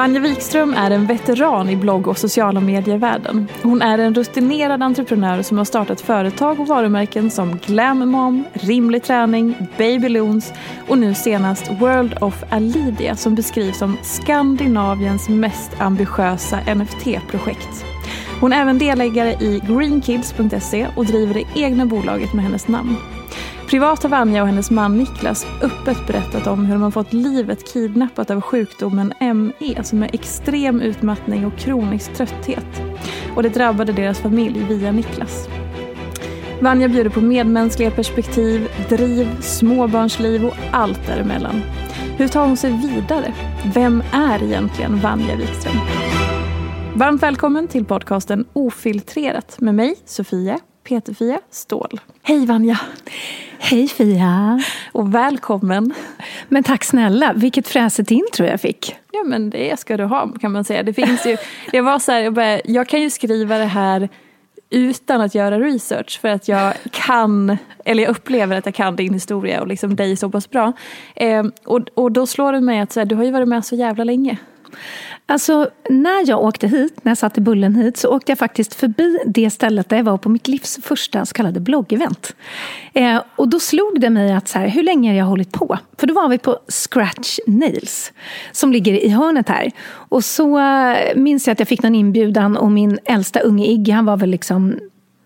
Vanja Wikström är en veteran i blogg och sociala medier-världen. Hon är en rutinerad entreprenör som har startat företag och varumärken som Glam Mom, Rimlig Träning, Babyloons och nu senast World of Alidia som beskrivs som Skandinaviens mest ambitiösa NFT-projekt. Hon är även delägare i greenkids.se och driver det egna bolaget med hennes namn. Privat har Vanja och hennes man Niklas öppet berättat om hur de har fått livet kidnappat av sjukdomen ME som är extrem utmattning och kronisk trötthet. Och det drabbade deras familj via Niklas. Vanja bjuder på medmänskliga perspektiv, driv, småbarnsliv och allt däremellan. Hur tar hon sig vidare? Vem är egentligen Vanja Wikström? Varmt välkommen till podcasten Ofiltrerat med mig, Sofia Peter-Fia Ståhl. Hej Vanja! Hej Fia! Och välkommen! Men tack snälla, vilket fräsigt intro jag fick. Ja men det ska du ha kan man säga. Det finns ju, jag var så här, jag, bara, jag kan ju skriva det här utan att göra research för att jag kan, eller jag upplever att jag kan din historia och liksom dig så pass bra. Eh, och, och då slår det mig att så här, du har ju varit med så jävla länge. Alltså, när jag åkte hit, när jag satte bullen hit, så åkte jag faktiskt förbi det stället där jag var på mitt livs första så kallade bloggevent. Eh, och då slog det mig att så här, hur länge har jag hållit på? För då var vi på Scratch Nails, som ligger i hörnet här. Och så eh, minns jag att jag fick någon inbjudan och min äldsta unge Iggy, han var väl liksom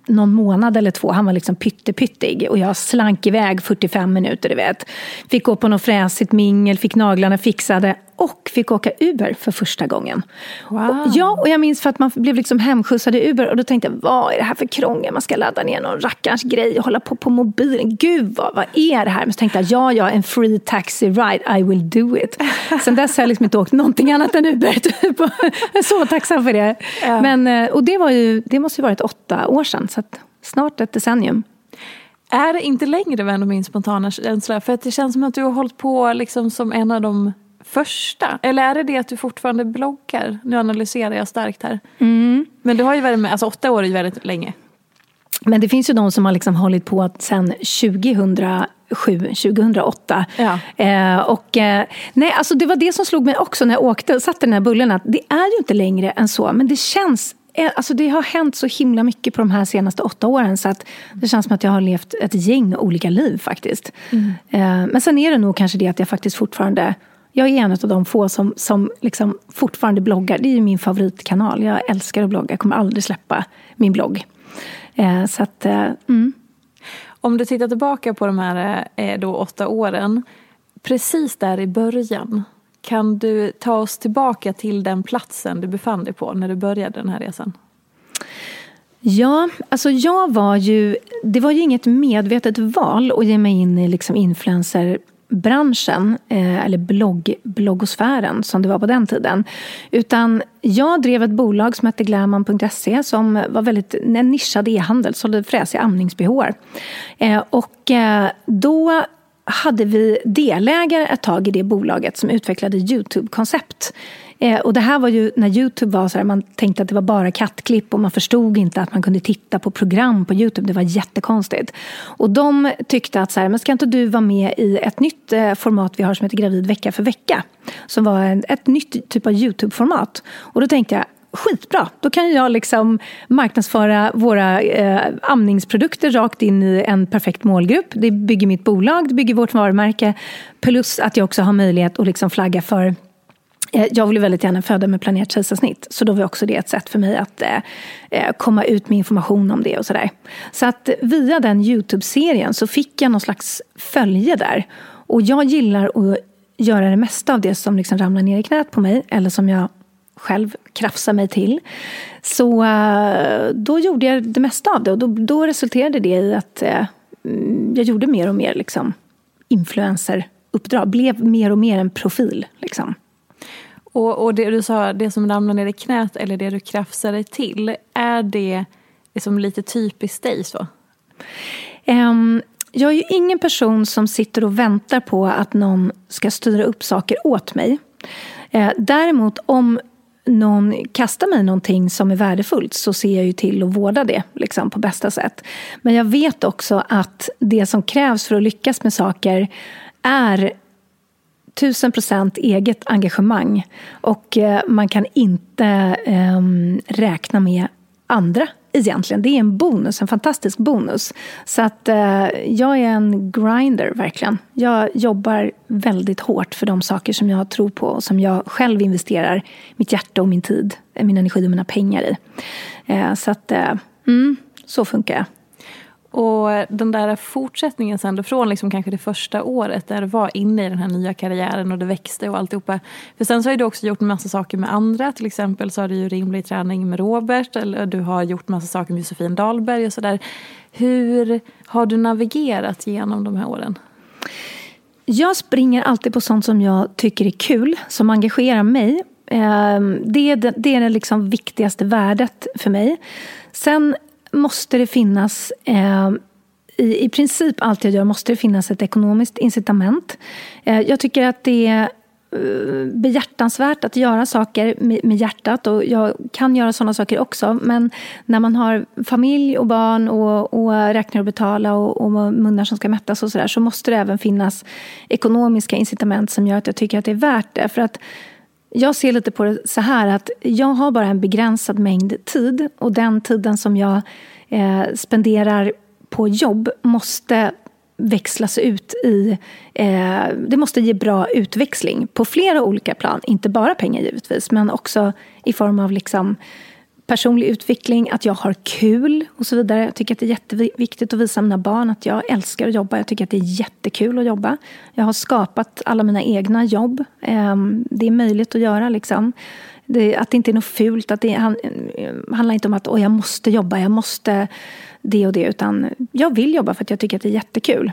någon månad eller två. Han var liksom pyttepyttig och jag slank iväg 45 minuter, du vet. Fick gå på något fräsigt mingel, fick naglarna fixade och fick åka Uber för första gången. Wow. Och, ja, och jag minns för att man blev liksom hemskjutsad i Uber och då tänkte jag, vad är det här för krångel? Man ska ladda ner någon rackarns grej och hålla på på mobilen. Gud, vad, vad är det här? Men så tänkte jag, ja, ja, en free taxi ride, I will do it. Sen dess har jag liksom inte åkt någonting annat än Uber. Typ. Jag är så tacksam för det. Ja. Men, eh, och det, var ju, det måste ju varit åtta år sedan, så snart ett decennium. Är det inte längre ändå min spontana känsla? För att det känns som att du har hållit på liksom som en av de första? Eller är det det att du fortfarande bloggar? Nu analyserar jag starkt här. Mm. Men du har ju varit med, alltså åtta år är ju väldigt länge. Men det finns ju de som har liksom hållit på sedan 2007, 2008. Ja. Eh, och, eh, nej, alltså det var det som slog mig också när jag åkte och satte den här bullen. Att det är ju inte längre än så, men det känns eh, Alltså det har hänt så himla mycket på de här senaste åtta åren så att det känns som att jag har levt ett gäng olika liv faktiskt. Mm. Eh, men sen är det nog kanske det att jag faktiskt fortfarande jag är en av de få som, som liksom fortfarande bloggar. Det är ju min favoritkanal. Jag älskar att blogga. Jag kommer aldrig släppa min blogg. Eh, så att, eh, mm. Om du tittar tillbaka på de här eh, då åtta åren, precis där i början, kan du ta oss tillbaka till den platsen du befann dig på när du började den här resan? Ja, alltså jag var ju... Det var ju inget medvetet val att ge mig in i liksom influencerbranschen bloggbranschen, eh, eller blogg, bloggosfären som det var på den tiden. Utan jag drev ett bolag som hette Glaman.se som var väldigt en nischad e-handel, sålde fräsiga amnings-bh. Eh, och eh, då hade vi delägare ett tag i det bolaget som utvecklade Youtube-koncept. Eh, och det här var ju när Youtube var så här, man tänkte att det var bara kattklipp och man förstod inte att man kunde titta på program på Youtube. Det var jättekonstigt. Och de tyckte att så här, men ska inte du vara med i ett nytt eh, format vi har som heter Gravid vecka för vecka? Som var en, ett nytt typ av Youtube-format. Och då tänkte jag, skitbra. Då kan jag liksom marknadsföra våra eh, amningsprodukter rakt in i en perfekt målgrupp. Det bygger mitt bolag, det bygger vårt varumärke. Plus att jag också har möjlighet att liksom flagga för Eh, jag vill väldigt gärna föda med planerat kejsarsnitt. Så då var också det ett sätt för mig att eh, eh, komma ut med information om det och sådär. Så att via den Youtube-serien så fick jag någon slags följe där. Och jag gillar att göra det mesta av det som liksom ramlar ner i knät på mig eller som jag själv krafsa mig till. Så eh, då gjorde jag det mesta av det och då, då resulterade det i att eh, mm, jag gjorde mer och mer liksom, influenceruppdrag. Blev mer och mer en profil. Liksom. Och, och det du sa, det som ramlar ner i knät eller det du krafsar dig till, är det liksom lite typiskt dig så? Um, jag är ju ingen person som sitter och väntar på att någon ska styra upp saker åt mig. Uh, däremot om någon kastar mig någonting som är värdefullt så ser jag ju till att vårda det liksom, på bästa sätt. Men jag vet också att det som krävs för att lyckas med saker är tusen procent eget engagemang. Och eh, man kan inte um, räkna med andra egentligen. Det är en bonus, en fantastisk bonus. Så att uh, jag är en grinder verkligen. Jag jobbar väldigt hårt för de saker som jag tror på och som jag själv investerar mitt hjärta och min tid, eh, min energi och mina pengar i. Uh, så att, uh, mm, så funkar jag. Och den där fortsättningen sen då från liksom kanske det första året där du var inne i den här nya karriären och det växte och alltihopa. För sen så har du också gjort en massa saker med andra. Till exempel så har du ju rimlig träning med Robert eller du har gjort massa saker med Josefin Dahlberg och sådär. Hur har du navigerat genom de här åren? Jag springer alltid på sånt som jag tycker är kul, som engagerar mig. Ehm, det är det, det, är det liksom viktigaste värdet för mig. Sen måste det finnas eh, i, i princip allt jag gör måste det finnas ett ekonomiskt incitament. Eh, jag tycker att det är eh, behjärtansvärt att göra saker med, hjärtat och jag kan göra sådana saker också. Men när man har familj och barn och, och räknar att betala och, och munnar som ska mättas och sådär så måste det även finnas ekonomiska incitament som gör att jag tycker att det är värt det. För att jag ser lite på det så här att jag har bara en begränsad mängd tid och den tiden som jag eh, spenderar på jobb måste växlas ut i... Eh, det måste ge bra utväxling på flera olika plan. Inte bara pengar givetvis, men också i form av liksom personlig utveckling, att jag har kul och så vidare. Jag tycker att det är jätteviktigt att visa mina barn att jag älskar att jobba. Jag tycker att det är jättekul att jobba. Jag har skapat alla mina egna jobb. Ehm, det är möjligt att göra liksom. Det, att det inte är något fult. Att det eh, handlar inte om att jag måste jobba, jag måste det och det. Utan jag vill jobba för att jag tycker att det är jättekul.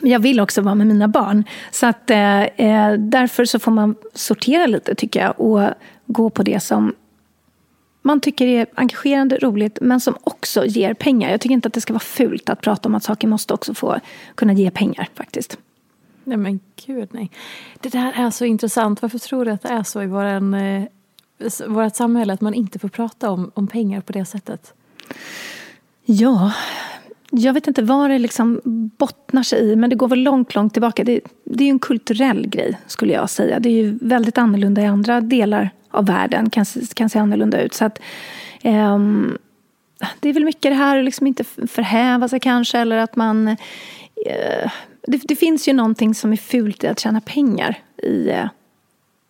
Men jag vill också vara med mina barn. Så att, eh, eh därför så får man sortera lite tycker jag. Och gå på det som man tycker är engagerande, roligt, men som också ger pengar. Jag tycker inte att det ska vara fult att prata om att saker måste också få kunna ge pengar faktiskt. Nej men gud nej. Det där är så intressant. Varför tror du att det är så i våran, eh, vårt samhälle att man inte får prata om, om pengar på det sättet? Ja, jag vet inte vad det liksom bottnar sig i, men det går väl långt, långt tillbaka. Det, det är en kulturell grej, skulle jag säga. Det är ju väldigt annorlunda i andra delar av världen, kan, kan se annorlunda ut. Så att, um, det är väl mycket det här att liksom inte förhäva sig kanske, eller att man... Uh, det, det, finns ju någonting som är fult i att tjäna pengar i, uh,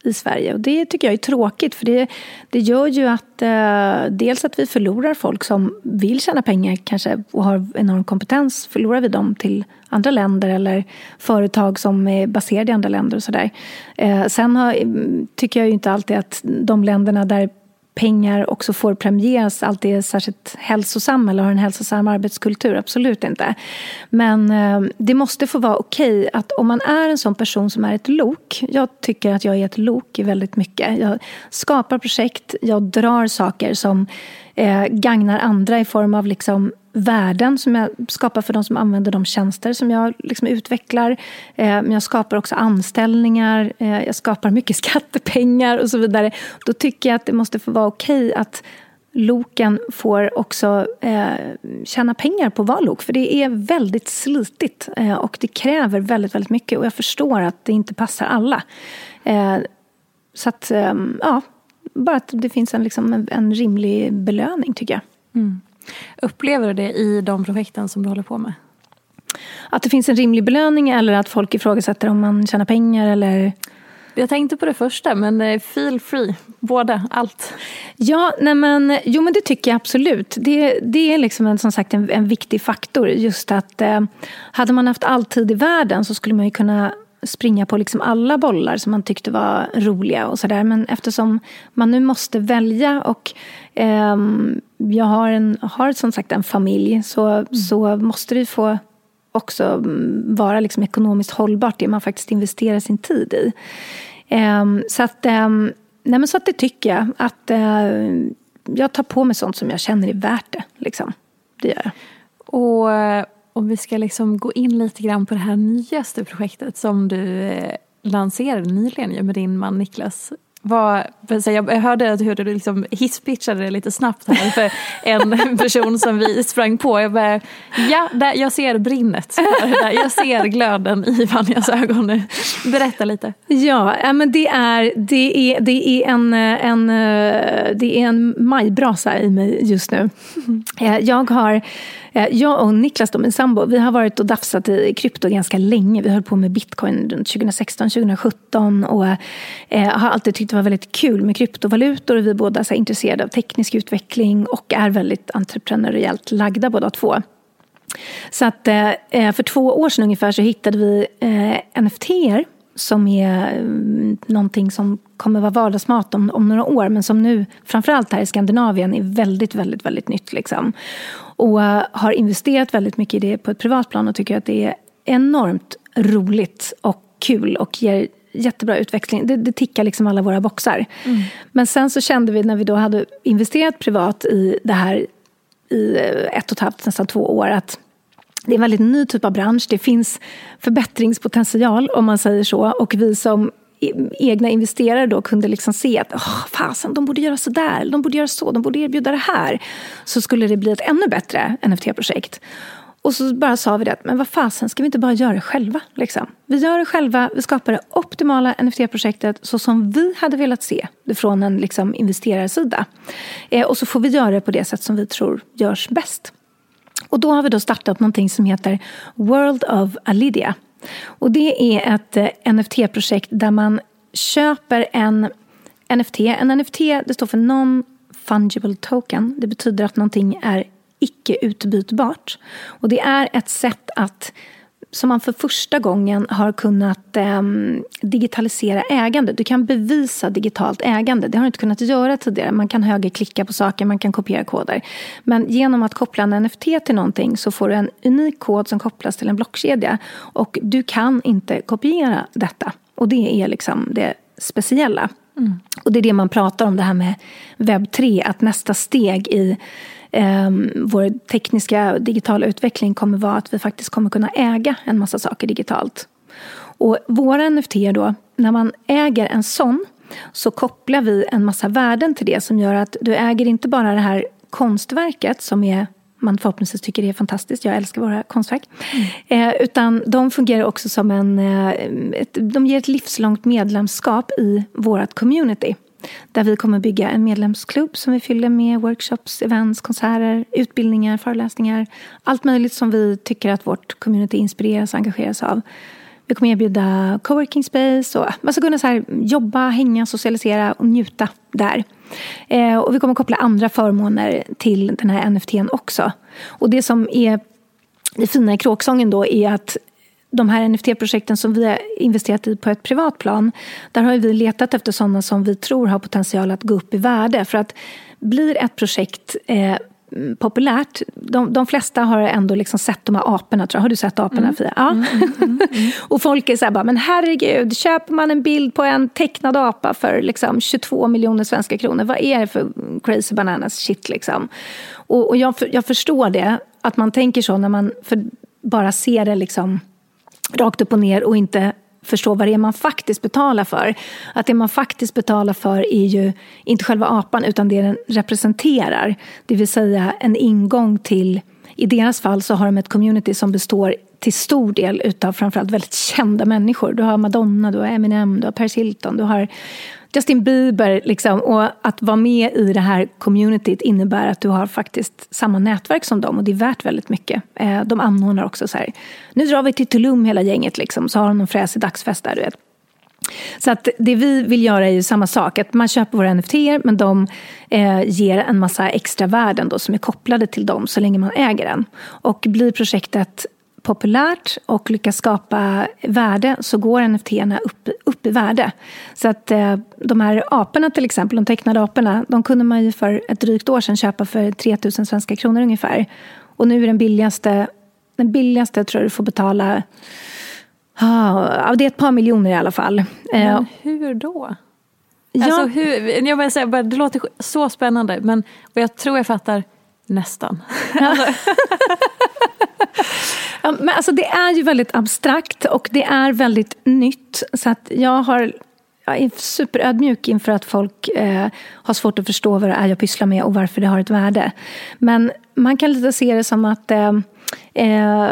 i Sverige. Och det tycker jag är tråkigt för det, det gör ju att eh, dels att vi förlorar folk som vill tjäna pengar kanske och har enorm kompetens. Förlorar vi dem till andra länder eller företag som är baserade i andra länder och sådär. Eh, sen har, mm, tycker jag ju inte alltid att de länderna där pengar också får premieras alltid är särskilt hälsosam eller har en hälsosam arbetskultur. Absolut inte. Men eh, det måste få vara okej okay att om man är en sån person som är ett lok. Jag tycker att jag är ett lok i väldigt mycket. Jag skapar projekt, jag drar saker som eh, gagnar andra i form av liksom värden som jag skapar för de som använder de tjänster som jag liksom utvecklar. Eh, men jag skapar också anställningar, eh, jag skapar mycket skattepengar och så vidare. Då tycker jag att det måste få vara okej att loken får också eh, tjäna pengar på att vara lok. För det är väldigt slitigt eh, och det kräver väldigt, väldigt mycket. Och jag förstår att det inte passar alla. Eh, så att, eh, ja, bara att det finns en, liksom, en, en rimlig belöning tycker jag. Mm. Upplever du det i de projekten som du håller på med? Att det finns en rimlig belöning eller att folk ifrågasätter om man tjänar pengar eller? Jag tänkte på det första, men eh, feel free. Båda, allt. Ja, nej men, jo men det tycker jag absolut. Det, det är liksom en, som sagt en, en viktig faktor. Just att eh, hade man haft all tid i världen så skulle man ju kunna springa på liksom alla bollar som man tyckte var roliga och sådär. Men eftersom man nu måste välja och eh, jag har, en, har som sagt en familj så, mm. så måste det få också mm, vara liksom ekonomiskt hållbart det man faktiskt investerar sin tid i. Eh, så, att, eh, nej så att det tycker jag. Att eh, jag tar på mig sånt som jag känner är värt det. Liksom. Det gör jag. Och eh, om vi ska liksom gå in lite grann på det här nyaste projektet som du eh, lanserade nyligen med din man Niklas. Vad, jag hörde hur du liksom hisspitchade det lite snabbt här för en person som vi sprang på. Jag bara, ja, där, jag ser brinnet. Jag ser glöden i Vanjas ögon nu. Berätta lite. Ja, men det är, det är, det är, en, en, det är en majbrasa i mig just nu. Jag har Eh, jag och Niklas, då, min sambo, vi har varit och dafsat i krypto ganska länge. Vi höll på med bitcoin 2016, 2017 och eh, har alltid tyckt det var väldigt kul med kryptovalutor. Vi är båda så intresserade av teknisk utveckling och är väldigt entreprenöriellt lagda båda två. Så att eh, eh, för två år sedan ungefär så hittade vi eh, NFT som är mm, någonting som kommer vara vardagsmat om, om några år men som nu, framförallt här i Skandinavien, är väldigt, väldigt, väldigt nytt. Liksom. Och har investerat väldigt mycket i det på ett privat plan och tycker att det är enormt roligt och kul och ger jättebra utväxling. Det, det tickar liksom alla våra boxar. Mm. Men sen så kände vi när vi då hade investerat privat i det här i ett och ett halvt, nästan två år att det är en väldigt ny typ av bransch. Det finns förbättringspotential om man säger så. Och vi som egna investerare då kunde liksom se att oh, fasen, de borde göra så där, de borde göra så, de borde erbjuda det här. Så skulle det bli ett ännu bättre NFT-projekt. Och så bara sa vi det, men vad fasen, ska vi inte bara göra det själva? Liksom? Vi gör det själva, vi skapar det optimala NFT-projektet så som vi hade velat se det från en liksom, investerarsida. Eh, och så får vi göra det på det sätt som vi tror görs bäst. Och då har vi då startat någonting som heter World of Alidia. Och det är ett eh, NFT-projekt där man köper en NFT. En NFT det står för Non-Fungible Token. Det betyder att någonting är icke utbytbart. Och det är ett sätt att som man för första gången har kunnat eh, digitalisera ägande. Du kan bevisa digitalt ägande. Det har du inte kunnat göra tidigare. Man kan högerklicka på saker, man kan kopiera koder. Men genom att koppla en NFT till någonting så får du en unik kod som kopplas till en blockkedja. Och du kan inte kopiera detta. Och det är liksom det speciella. Mm. Och det är det man pratar om, det här med webb 3, att nästa steg i eh, vår tekniska digitala utveckling kommer vara att vi faktiskt kommer kunna äga en massa saker digitalt. Och våra NFT då, när man äger en sån så kopplar vi en massa värden till det som gör att du äger inte bara det här konstverket som är man förhoppningsvis tycker det är fantastiskt. Jag älskar våra konstverk. Mm. Eh, utan de fungerar också som en... Eh, ett, de ger ett livslångt medlemskap i vårt community. Där vi kommer bygga en medlemsklubb som vi fyller med workshops, events, konserter, utbildningar, föreläsningar. Allt möjligt som vi tycker att vårt community inspireras och engageras av. vi kommer erbjuda coworking space. Och man ska kunna så här, jobba, hänga, socialisera och njuta där. Eh, och vi kommer koppla andra förmåner till den här NFTn också. Och det som är det fina i kråksången då är att de här NFT-projekten som vi har investerat i på ett privat plan, där har vi letat efter sådana som vi tror har potential att gå upp i värde. För att blir ett projekt eh, populärt. De, de flesta har ändå liksom sett de här aporna. Tror jag. Har du sett aporna, mm. Fia? Ja. Mm, mm, mm, mm. och folk är så här, bara, men herregud, köper man en bild på en tecknad apa för liksom 22 miljoner svenska kronor, vad är det för crazy bananas shit? Liksom? Och, och jag, jag förstår det, att man tänker så när man bara ser det liksom rakt upp och ner och inte förstå vad det är man faktiskt betalar för. Att det man faktiskt betalar för är ju inte själva apan utan det den representerar. Det vill säga en ingång till, i deras fall så har de ett community som består till stor del utav framförallt väldigt kända människor. Du har Madonna, du har Eminem, du har Paris Hilton, du har Justin Bieber. Liksom. Och att vara med i det här communityt innebär att du har faktiskt samma nätverk som dem och det är värt väldigt mycket. Eh, de anordnar också så här, nu drar vi till Tulum hela gänget liksom, så har de någon fräsig dagsfest där. Du vet. Så att det vi vill göra är ju samma sak, att man köper våra NFT men de eh, ger en massa extra värden då, som är kopplade till dem så länge man äger den. Och blir projektet populärt och lyckas skapa värde så går nft upp, upp i värde. Så att eh, de här aporna till exempel, de tecknade aporna, de kunde man ju för ett drygt år sedan köpa för 3000 svenska kronor ungefär. Och nu är den billigaste, den billigaste tror jag du får betala Ah, det är ett par miljoner i alla fall. Men eh, hur då? Ja. Alltså, hur, jag säga, det låter så spännande men och jag tror jag fattar nästan. Ja. men alltså, det är ju väldigt abstrakt och det är väldigt nytt. Så att jag har jag är superödmjuk inför att folk eh, har svårt att förstå vad det är jag pysslar med och varför det har ett värde. Men man kan lite se det som att eh, eh,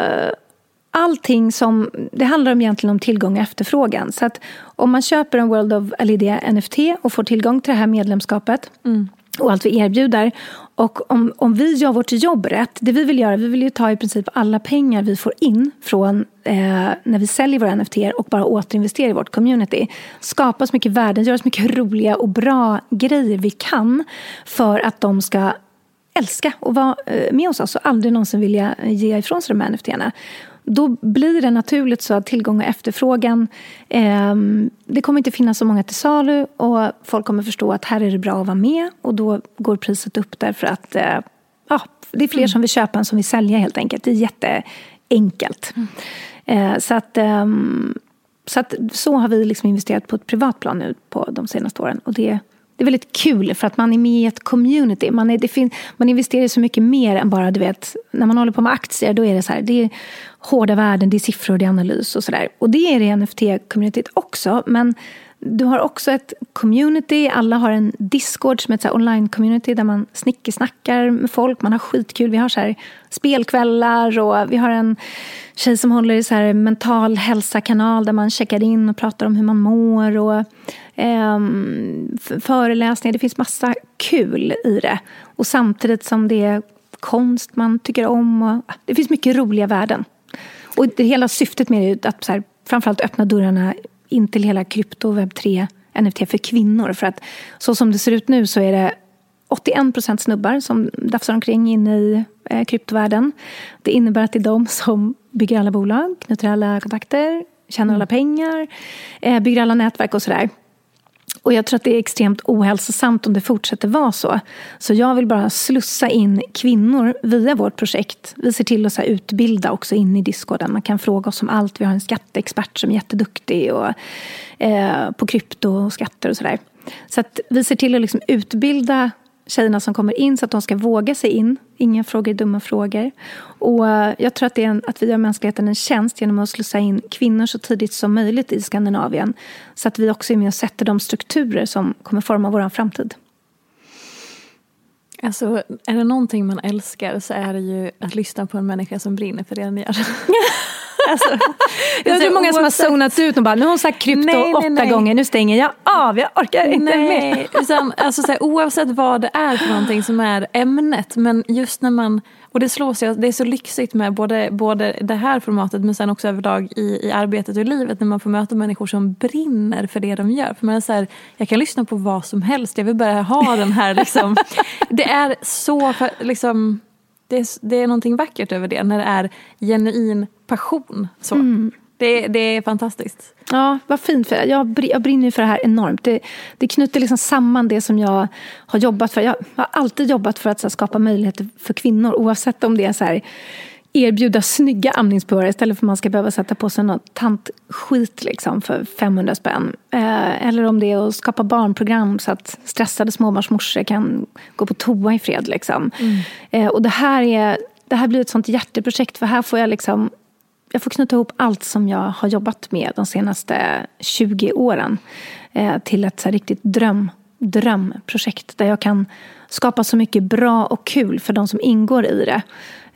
allting som... Det handlar om egentligen om tillgång och efterfrågan. Så att om man köper en World of Alidia NFT och får tillgång till det här medlemskapet mm och allt vi erbjuder. Och om, om vi gör vårt jobb rätt, det vi vill göra, vi vill ju ta i princip alla pengar vi får in från eh, när vi säljer våra NFT och bara återinvestera i vårt community. Skapa så mycket värden, göra så mycket roliga och bra grejer vi kan för att de ska älska och vara eh, med hos oss och aldrig någonsin vilja ge ifrån sig de här NFT-erna då blir det naturligt så att tillgång och efterfrågan, eh, det kommer inte finnas så många till salu och folk kommer förstå att här är det bra att vara med och då går priset upp därför att eh, ja, det är fler mm. som vill köpa än som vill sälja helt enkelt. Det är jätteenkelt. Mm. Eh, så att ehm, så, att, så har vi liksom investerat på ett privat plan nu på de senaste åren. Och det, det är väldigt kul för att man är med i ett community. Man, är, det fin, man investerar så mycket mer än bara, du vet, när man håller på med aktier då är det så här, det är hårda värden, det är siffror, det är analys och sådär. Och det är det i NFT-communityt också. Men du har också ett community, alla har en Discord som är ett online-community där man snickesnackar med folk, man har skitkul. Vi har så här spelkvällar och vi har en tjej som håller i så här mental hälsa-kanal där man checkar in och pratar om hur man mår. Och, eh, föreläsningar, det finns massa kul i det. Och samtidigt som det är konst man tycker om. Och, ah, det finns mycket roliga värden. Och det hela syftet med det är att så här, framförallt öppna dörrarna in till hela krypto, webb 3, NFT för kvinnor. För att så som det ser ut nu så är det 81 procent snubbar som dafsar omkring inne i eh, kryptovärlden. Det innebär att det är de som bygger alla bolag, knyter alla kontakter, tjänar alla pengar, eh, bygger alla nätverk och sådär. Och jag tror att det är extremt ohälsosamt om det fortsätter vara så. Så jag vill bara slussa in kvinnor via vårt projekt. Vi ser till att så utbilda också in i Discorden. Man kan fråga oss om allt. Vi har en skatteexpert som är jätteduktig och, eh, på krypto och skatter och sådär. Så att vi ser till att liksom utbilda tjejerna som kommer in så att de ska våga sig in. Inga frågor är dumma frågor. Och eh, jag tror att, det är en, att vi gör mänskligheten en tjänst genom att slussa in kvinnor så tidigt som möjligt i Skandinavien. Så att vi också är med och sätter de strukturer som kommer forma vår framtid. Alltså, är det någonting man älskar så är det ju att lyssna på en människa som brinner för det den gör. alltså, det är många som har zonat ut och bara, nu har hon sagt krypto nej, åtta nej, gånger, nu stänger jag av, jag orkar inte nej, mer. Alltså, så här, oavsett vad det är för någonting som är ämnet, men just när man och det slås jag, det är så lyxigt med både, både det här formatet men sen också överlag i, i arbetet och i livet när man får möta människor som brinner för det de gör. För man är så här, jag kan lyssna på vad som helst, jag vill bara ha den här liksom. Det är så, liksom, det är, det är någonting vackert över det när det är genuin passion. Så. Mm. Det, det är fantastiskt. Ja, vad fint. För jag, jag brinner för det här enormt. Det, det knyter liksom samman det som jag har jobbat för. Jag har alltid jobbat för att här, skapa möjligheter för kvinnor oavsett om det är så här, erbjuda snygga amningspåare istället för att man ska behöva sätta på sig något tantskit liksom för 500 spänn. Eh, eller om det är att skapa barnprogram så att stressade småbarnsmorsor kan gå på toa i fred. Liksom. Mm. Eh, och det här, är, det här blir ett sånt hjärteprojekt för här får jag liksom jag får knyta ihop allt som jag har jobbat med de senaste 20 åren eh, till ett så riktigt dröm, drömprojekt där jag kan skapa så mycket bra och kul för de som ingår i det.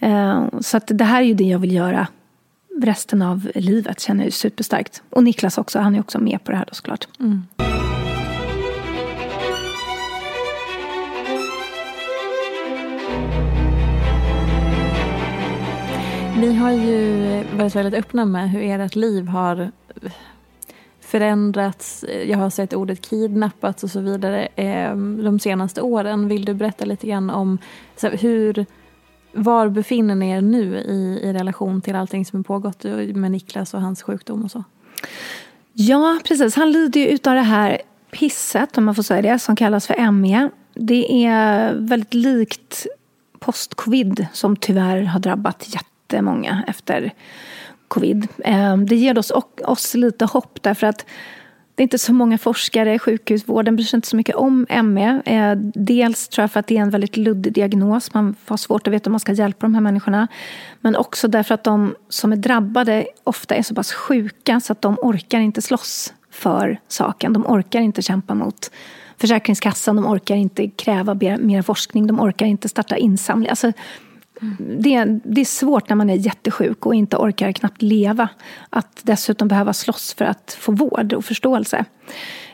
Eh, så att det här är ju det jag vill göra resten av livet, känner jag superstarkt. Och Niklas också, han är också med på det här då såklart. Mm. Ni har ju varit väldigt öppna med hur ert liv har förändrats. Eh, jag har sett ordet kidnappats och så vidare eh, de senaste åren. Vill du berätta lite grann om hur, var befinner ni er nu i, i relation till allting som har pågått med Niklas och hans sjukdom och så? Ja, precis. Han lider ju utav det här pisset, om man får säga det, som kallas för ME. Det är väldigt likt post-covid som tyvärr har drabbat jättemånga efter covid. Ehm, det ger oss, oss lite hopp därför att det är inte så många forskare, sjukhusvården bryr sig inte så mycket om ME. Ehm, dels tror jag för att det är en väldigt luddig diagnos, man har svårt att veta om man ska hjälpa de här människorna. Men också därför att de som är drabbade ofta är så pass sjuka så att de orkar inte slåss för saken. De orkar inte kämpa mot Försäkringskassan, de orkar inte kräva mer forskning, de orkar inte starta insamling. Alltså, det, det är svårt när man är jättesjuk och inte orkar knappt leva. Att dessutom behöva slåss för att få vård och förståelse.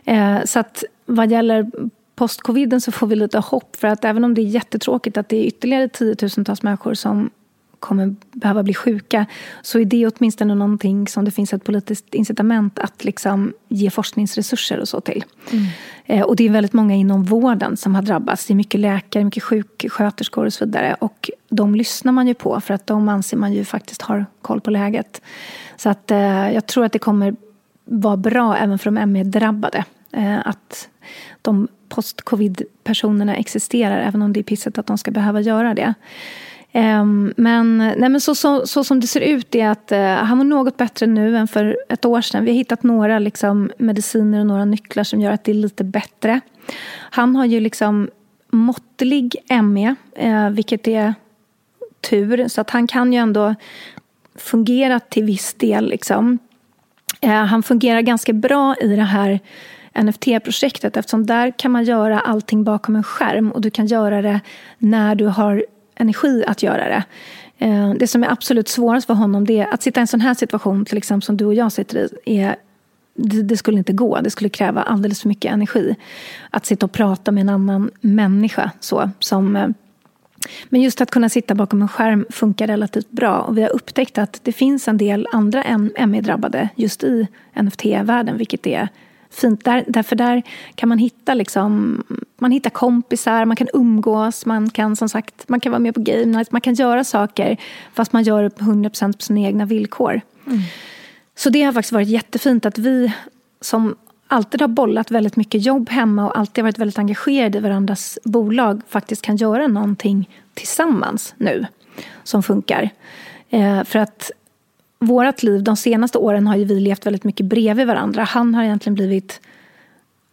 Eh, så att vad gäller postcoviden så får vi lite hopp. För att även om det är jättetråkigt att det är ytterligare tiotusentals människor som kommer behöva bli sjuka så är det åtminstone någonting som det finns ett politiskt incitament att liksom ge forskningsresurser och så till. Mm. Eh, och det är väldigt många inom vården som har drabbats. Det är mycket läkare, mycket sjuksköterskor och så vidare. Och de lyssnar man ju på för att de anser man ju faktiskt har koll på läget. Så att eh, jag tror att det kommer vara bra även för de ME-drabbade. Eh, att de post-covid-personerna existerar även om det är pisset att de ska behöva göra det. Um, men, nej, men så, så, så, som det ser ut är att uh, han mår något bättre nu än för ett år sedan. Vi har hittat några liksom, mediciner och några nycklar som gör att det är lite bättre. Han har ju liksom måttlig ME, uh, eh, vilket är tur. Så att han kan ju ändå fungera till viss del. Liksom. Uh, han fungerar ganska bra i det här NFT-projektet eftersom där kan man göra allting bakom en skärm och du kan göra det när du har energi att göra det. Eh, det som är absolut svårast för honom det är att sitta i en sån här situation till exempel som du och jag sitter i. Är, det, det, skulle inte gå. Det skulle kräva alldeles för mycket energi. Att sitta och prata med en annan människa. Så, som, eh, men just att kunna sitta bakom en skärm funkar relativt bra. Och vi har upptäckt att det finns en del andra ME-drabbade just i NFT-världen, vilket är fint. Där, därför där kan man hitta liksom, man hittar kompisar, man kan umgås, man kan som sagt, man kan vara med på game nights, man kan göra saker fast man gör det på 100% på sina egna villkor. Mm. Så det har faktiskt varit jättefint att vi som alltid har bollat väldigt mycket jobb hemma och alltid varit väldigt engagerade i varandras bolag faktiskt kan göra någonting tillsammans nu som funkar. Eh, för att vårt liv de senaste åren har ju vi levt väldigt mycket bredvid varandra. Han har egentligen blivit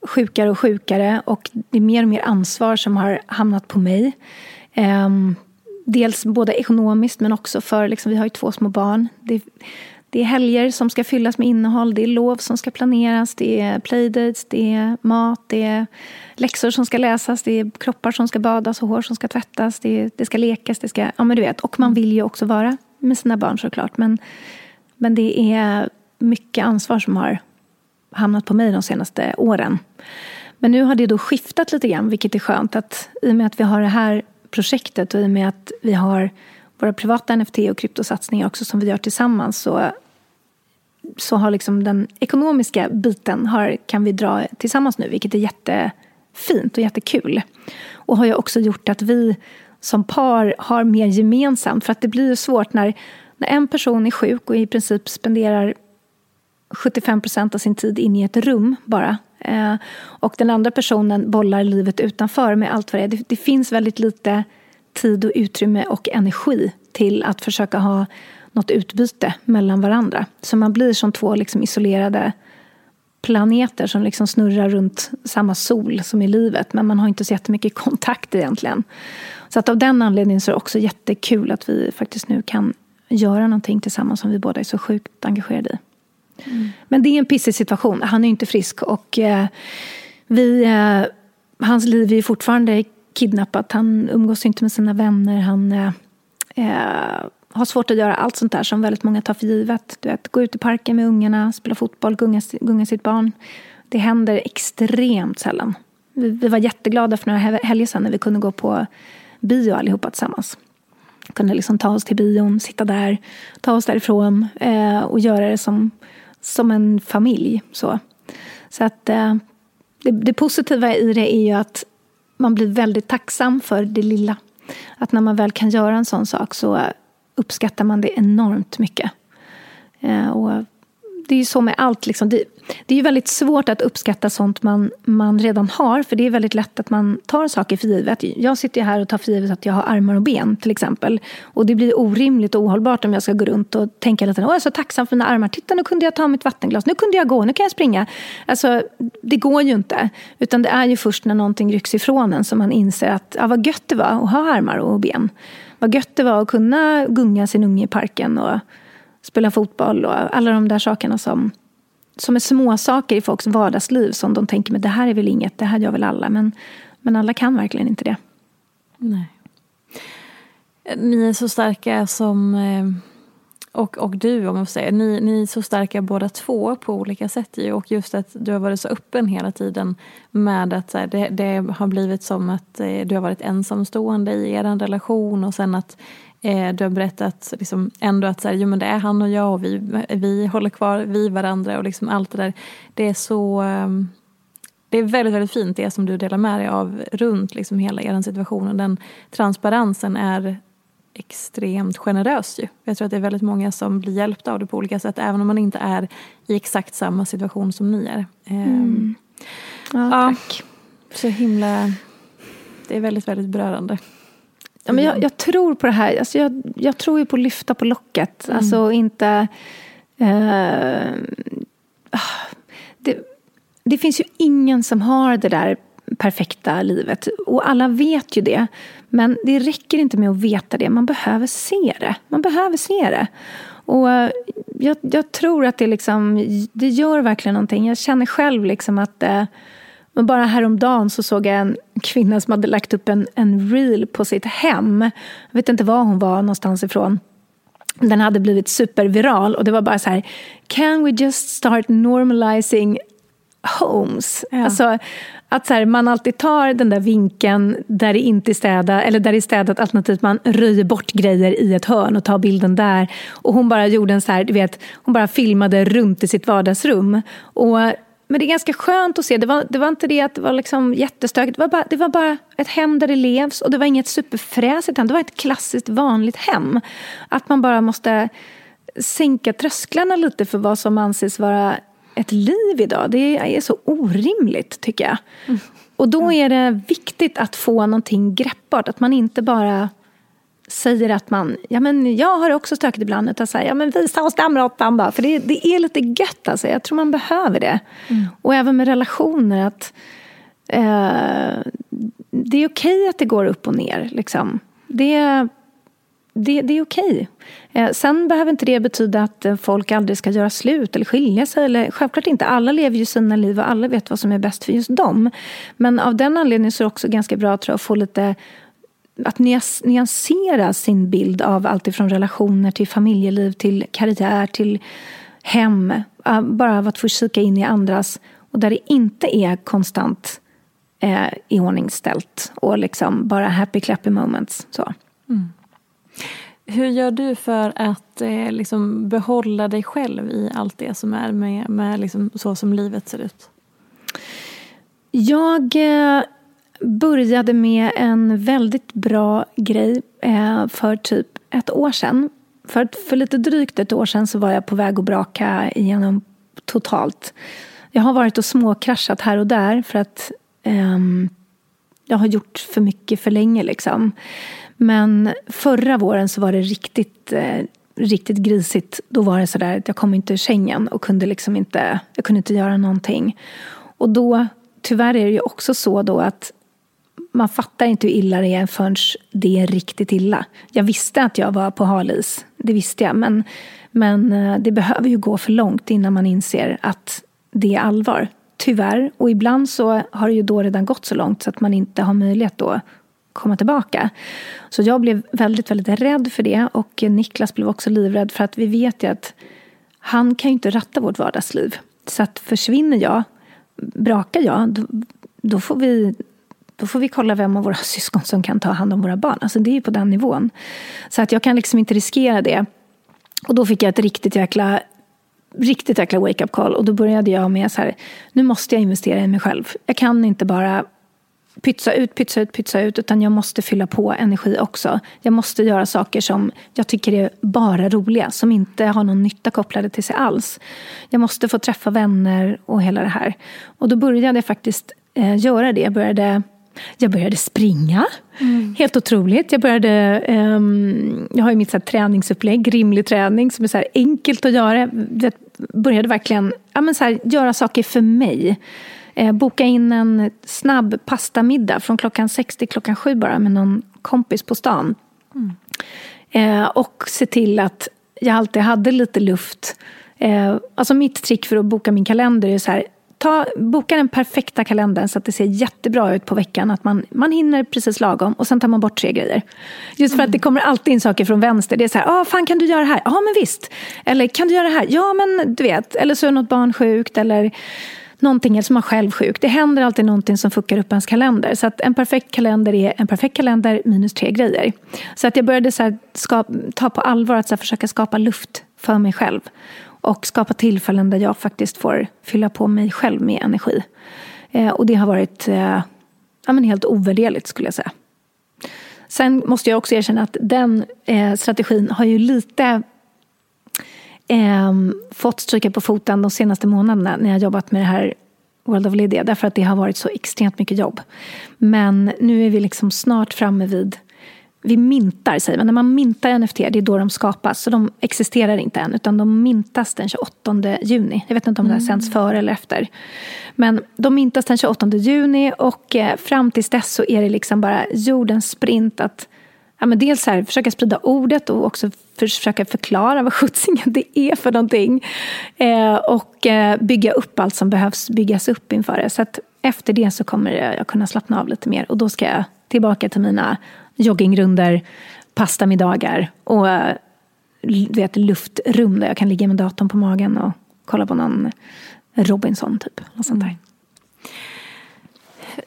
sjukare och sjukare och det är mer och mer ansvar som har hamnat på mig. Um, dels både ekonomiskt men också för, liksom, vi har ju två små barn. Det, det, är helger som ska fyllas med innehåll, det är lov som ska planeras, det är playdates, det är mat, det är läxor som ska läsas, det är kroppar som ska badas och hår som ska tvättas, det, det ska lekas, det ska, ja men du vet. Och man vill ju också vara med sina barn såklart. Men Men det är mycket ansvar som har hamnat på mig de senaste åren. Men nu har det då skiftat lite grann, vilket är skönt. Att I och med att vi har det här projektet och i och med att vi har våra privata NFT och kryptosatsningar också som vi gör tillsammans så, så har liksom den ekonomiska biten har, kan vi dra tillsammans nu, vilket är jättefint och jättekul. Och har ju också gjort att vi som par har mer gemensamt. För att det blir svårt när, när en person är sjuk och i princip spenderar 75 procent av sin tid inne i ett rum bara. Eh, och den andra personen bollar livet utanför med allt vad det är. Det, det finns väldigt lite tid och utrymme och energi till att försöka ha något utbyte mellan varandra. Så man blir som två liksom isolerade planeter som liksom snurrar runt samma sol som i livet. Men man har inte så jättemycket kontakt egentligen. Så att av den anledningen så är det också jättekul att vi faktiskt nu kan göra någonting tillsammans som vi båda är så sjukt engagerade i. Mm. Men det är en pissig situation. Han är inte frisk och eh, vi, eh, hans liv är fortfarande kidnappat. Han umgås inte med sina vänner. Han eh, eh, har svårt att göra allt sånt där som väldigt många tar för givet. Du vet, gå ut i parken med ungarna, spela fotboll, gunga, gunga sitt barn. Det händer extremt sällan. Vi, vi var jätteglada för några helger sedan när vi kunde gå på bio allihopa tillsammans. Kunde liksom ta oss till bion, sitta där, ta oss därifrån eh, och göra det som, som en familj. Så, så att eh, det, det, positiva i det är ju att man blir väldigt tacksam för det lilla. Att när man väl kan göra en sån sak så uppskattar man det enormt mycket. Eh, och det är ju så med allt. Liksom. Det, det, är ju väldigt svårt att uppskatta sånt man, man redan har. För det är väldigt lätt att man tar saker för givet. Jag sitter ju här och tar för givet att jag har armar och ben till exempel. Och det blir orimligt och ohållbart om jag ska gå runt och tänka hela tiden. Åh, jag är så tacksam för mina armar. Titta, nu kunde jag ta mitt vattenglas. Nu kunde jag gå. Nu kan jag springa. Alltså, det går ju inte. Utan det är ju först när någonting rycks ifrån en som man inser att ja, vad gött det var att ha armar och ben. Vad gött det var att kunna gunga sin unge i parken. och spela fotboll och alla de där sakerna som, som är små saker i folks vardagsliv som de tänker men det här är väl inget, det här gör väl alla. Men, men alla kan verkligen inte det. Nej. Ni är så starka som eh, och, och du, om man får säga. Ni, ni är så starka båda två på olika sätt. Ju. Och just att du har varit så öppen hela tiden med att här, det, det, har blivit som att eh, du har varit ensamstående i er relation och sen att Eh, du har berättat liksom ändå att så här, jo, men det är han och jag och vi, vi håller kvar vid varandra och liksom allt det där. Det är så um, det är väldigt, väldigt fint det som du delar med dig av runt liksom hela er situation. Och den transparensen är extremt generös ju. Jag tror att det är väldigt många som blir hjälpta av det på olika sätt även om man inte är i exakt samma situation som ni är. Ehm, mm. Ja, tack. Ja, så himla... Det är väldigt, väldigt berörande. Ja, men jag, jag, tror på det här. Alltså jag, jag tror ju på att lyfta på locket. Mm. Alltså inte... Eh, det, det finns ju ingen som har det där perfekta livet. Och alla vet ju det. Men det räcker inte med att veta det. Man behöver se det. Man behöver se det. Och jag, jag tror att det, liksom, det gör verkligen någonting. Jag känner själv liksom att eh, men bara häromdagen så såg jag en kvinna som hade lagt upp en, en reel på sitt hem. Jag vet inte var hon var någonstans ifrån. Den hade blivit superviral och det var bara så här Can we just start normalizing homes? Ja. Alltså, att så här, man alltid tar den där vinkeln där det inte är städat, eller där det är städat alternativt man röjer bort grejer i ett hörn och tar bilden där. Och hon bara gjorde en så här, du vet, hon bara filmade runt i sitt vardagsrum. Och men det är ganska skönt att se. Det var, det var inte det att det var liksom jättestökigt. Det var, bara, det var bara ett hem där det levs och det var inget superfräsigt hem. Det var ett klassiskt vanligt hem. Att man bara måste sänka trösklarna lite för vad som anses vara ett liv idag. Det är så orimligt tycker jag. Mm. Och då är det viktigt att få någonting greppbart. Att man inte bara säger att man, ja men jag har också stökigt ibland, utan säger, ja men visa oss dammråttan bara. För det, det är lite gött alltså, jag tror man behöver det. Mm. Och även med relationer, att eh, det är okej att det går upp och ner. Liksom. Det, det, det är okej. Eh, sen behöver inte det betyda att folk aldrig ska göra slut eller skilja sig. Eller, självklart inte. Alla lever ju sina liv och alla vet vad som är bäst för just dem. Men av den anledningen så är det också ganska bra tror jag, att få lite att nyansera sin bild av allt ifrån relationer till familjeliv, till karriär, till hem. Bara av att få kika in i andras och där det inte är konstant eh, iordningställt och liksom bara happy clappy moments. Så. Mm. Hur gör du för att eh, liksom behålla dig själv i allt det som är med, med liksom så som livet ser ut? Jag eh, började med en väldigt bra grej eh, för typ ett år sedan. För, för lite drygt ett år sedan så var jag på väg att braka igenom totalt. Jag har varit och småkraschat här och där för att um, jag har gjort för mycket för länge. Liksom. Men förra våren så var det riktigt, eh, riktigt grisigt. Då var det sådär att jag kom inte ur sängen och kunde liksom inte, jag kunde inte göra någonting. Och då, tyvärr är det ju också så då att man fattar inte hur illa det är förrän det är riktigt illa. Jag visste att jag var på halis, det visste jag. Men, men eh, det behöver ju gå för långt innan man inser att det är allvar. Tyvärr. Och ibland så har det ju då redan gått så långt så att man inte har möjlighet då komma tillbaka. Så jag blev väldigt, väldigt rädd för det och Niklas blev också livrädd för att vi vet ju att han kan ju inte ratta vårt vardagsliv. Så att försvinner jag, brakar jag, då, då får vi då får vi kolla vem av våra syskon som kan ta hand om våra barn. Alltså det är ju på den nivån. Så att jag kan liksom inte riskera det. Och då fick jag ett riktigt jäkla riktigt jäkla wake-up call. Och då började jag med så här, nu måste jag investera i mig själv. Jag kan inte bara pytsa ut, pytsa ut, pytsa ut. Utan jag måste fylla på energi också. Jag måste göra saker som jag tycker är bara roliga. Som inte har någon nytta kopplade till sig alls. Jag måste få träffa vänner och hela det här. Och då började jag faktiskt eh, göra det. Jag började jag började springa. Mm. Helt otroligt. Jag, började, um, jag har ju mitt så här, träningsupplägg, rimlig träning som är så enkelt att göra. Jag började verkligen ja, men så här, göra saker för mig. Eh, boka in en snabb pastamiddag från klockan sex till klockan sju bara med någon kompis på stan. Mm. Eh, och se till att jag alltid hade lite luft. Eh, alltså mitt trick för att boka min kalender är så här, ta, boka den perfekta kalendern så att det ser jättebra ut på veckan. Att man, man hinner precis lagom och sen tar man bort tre grejer. Just för mm. att det kommer alltid in saker från vänster. Det är så här, ah, fan kan du göra det här? Ja men visst. Eller kan du göra det här? Ja men du vet. Eller så är något barn sjukt eller någonting, eller så är man själv sjuk. Det händer alltid någonting som fuckar upp ens kalender. Så att en perfekt kalender är en perfekt kalender minus tre grejer. Så att jag började så här, skap, ta på allvar att så här, försöka skapa luft för mig själv och skapa tillfällen där jag faktiskt får fylla på mig själv med energi. Eh, och det har varit eh, ja, men helt ovärderligt skulle jag säga. Sen måste jag också erkänna att den eh, strategin har ju lite ehm, fått stryka på foten de senaste månaderna när jag jobbat med det här World of Lydia. Därför att det har varit så extremt mycket jobb. Men nu är vi liksom snart framme vid vi mintar, säger man. När man mintar NFT, det är då de skapas. Så de existerar inte än, utan de mintas den 28 juni. Jag vet inte om det har mm. sänds före eller efter. Men de mintas den 28 juni och eh, fram tills dess så är det liksom bara jordens sprint att ja, men dels här, försöka sprida ordet och också försöka förklara vad sjuttsingen det är för någonting. Eh, och eh, bygga upp allt som behövs byggas upp inför det. Så att efter det så kommer jag kunna slappna av lite mer och då ska jag tillbaka till mina joggingrunder, pastamiddagar och eh, vet, luftrum där jag kan ligga med datorn på magen och kolla på någon Robinson typ. Och sånt där.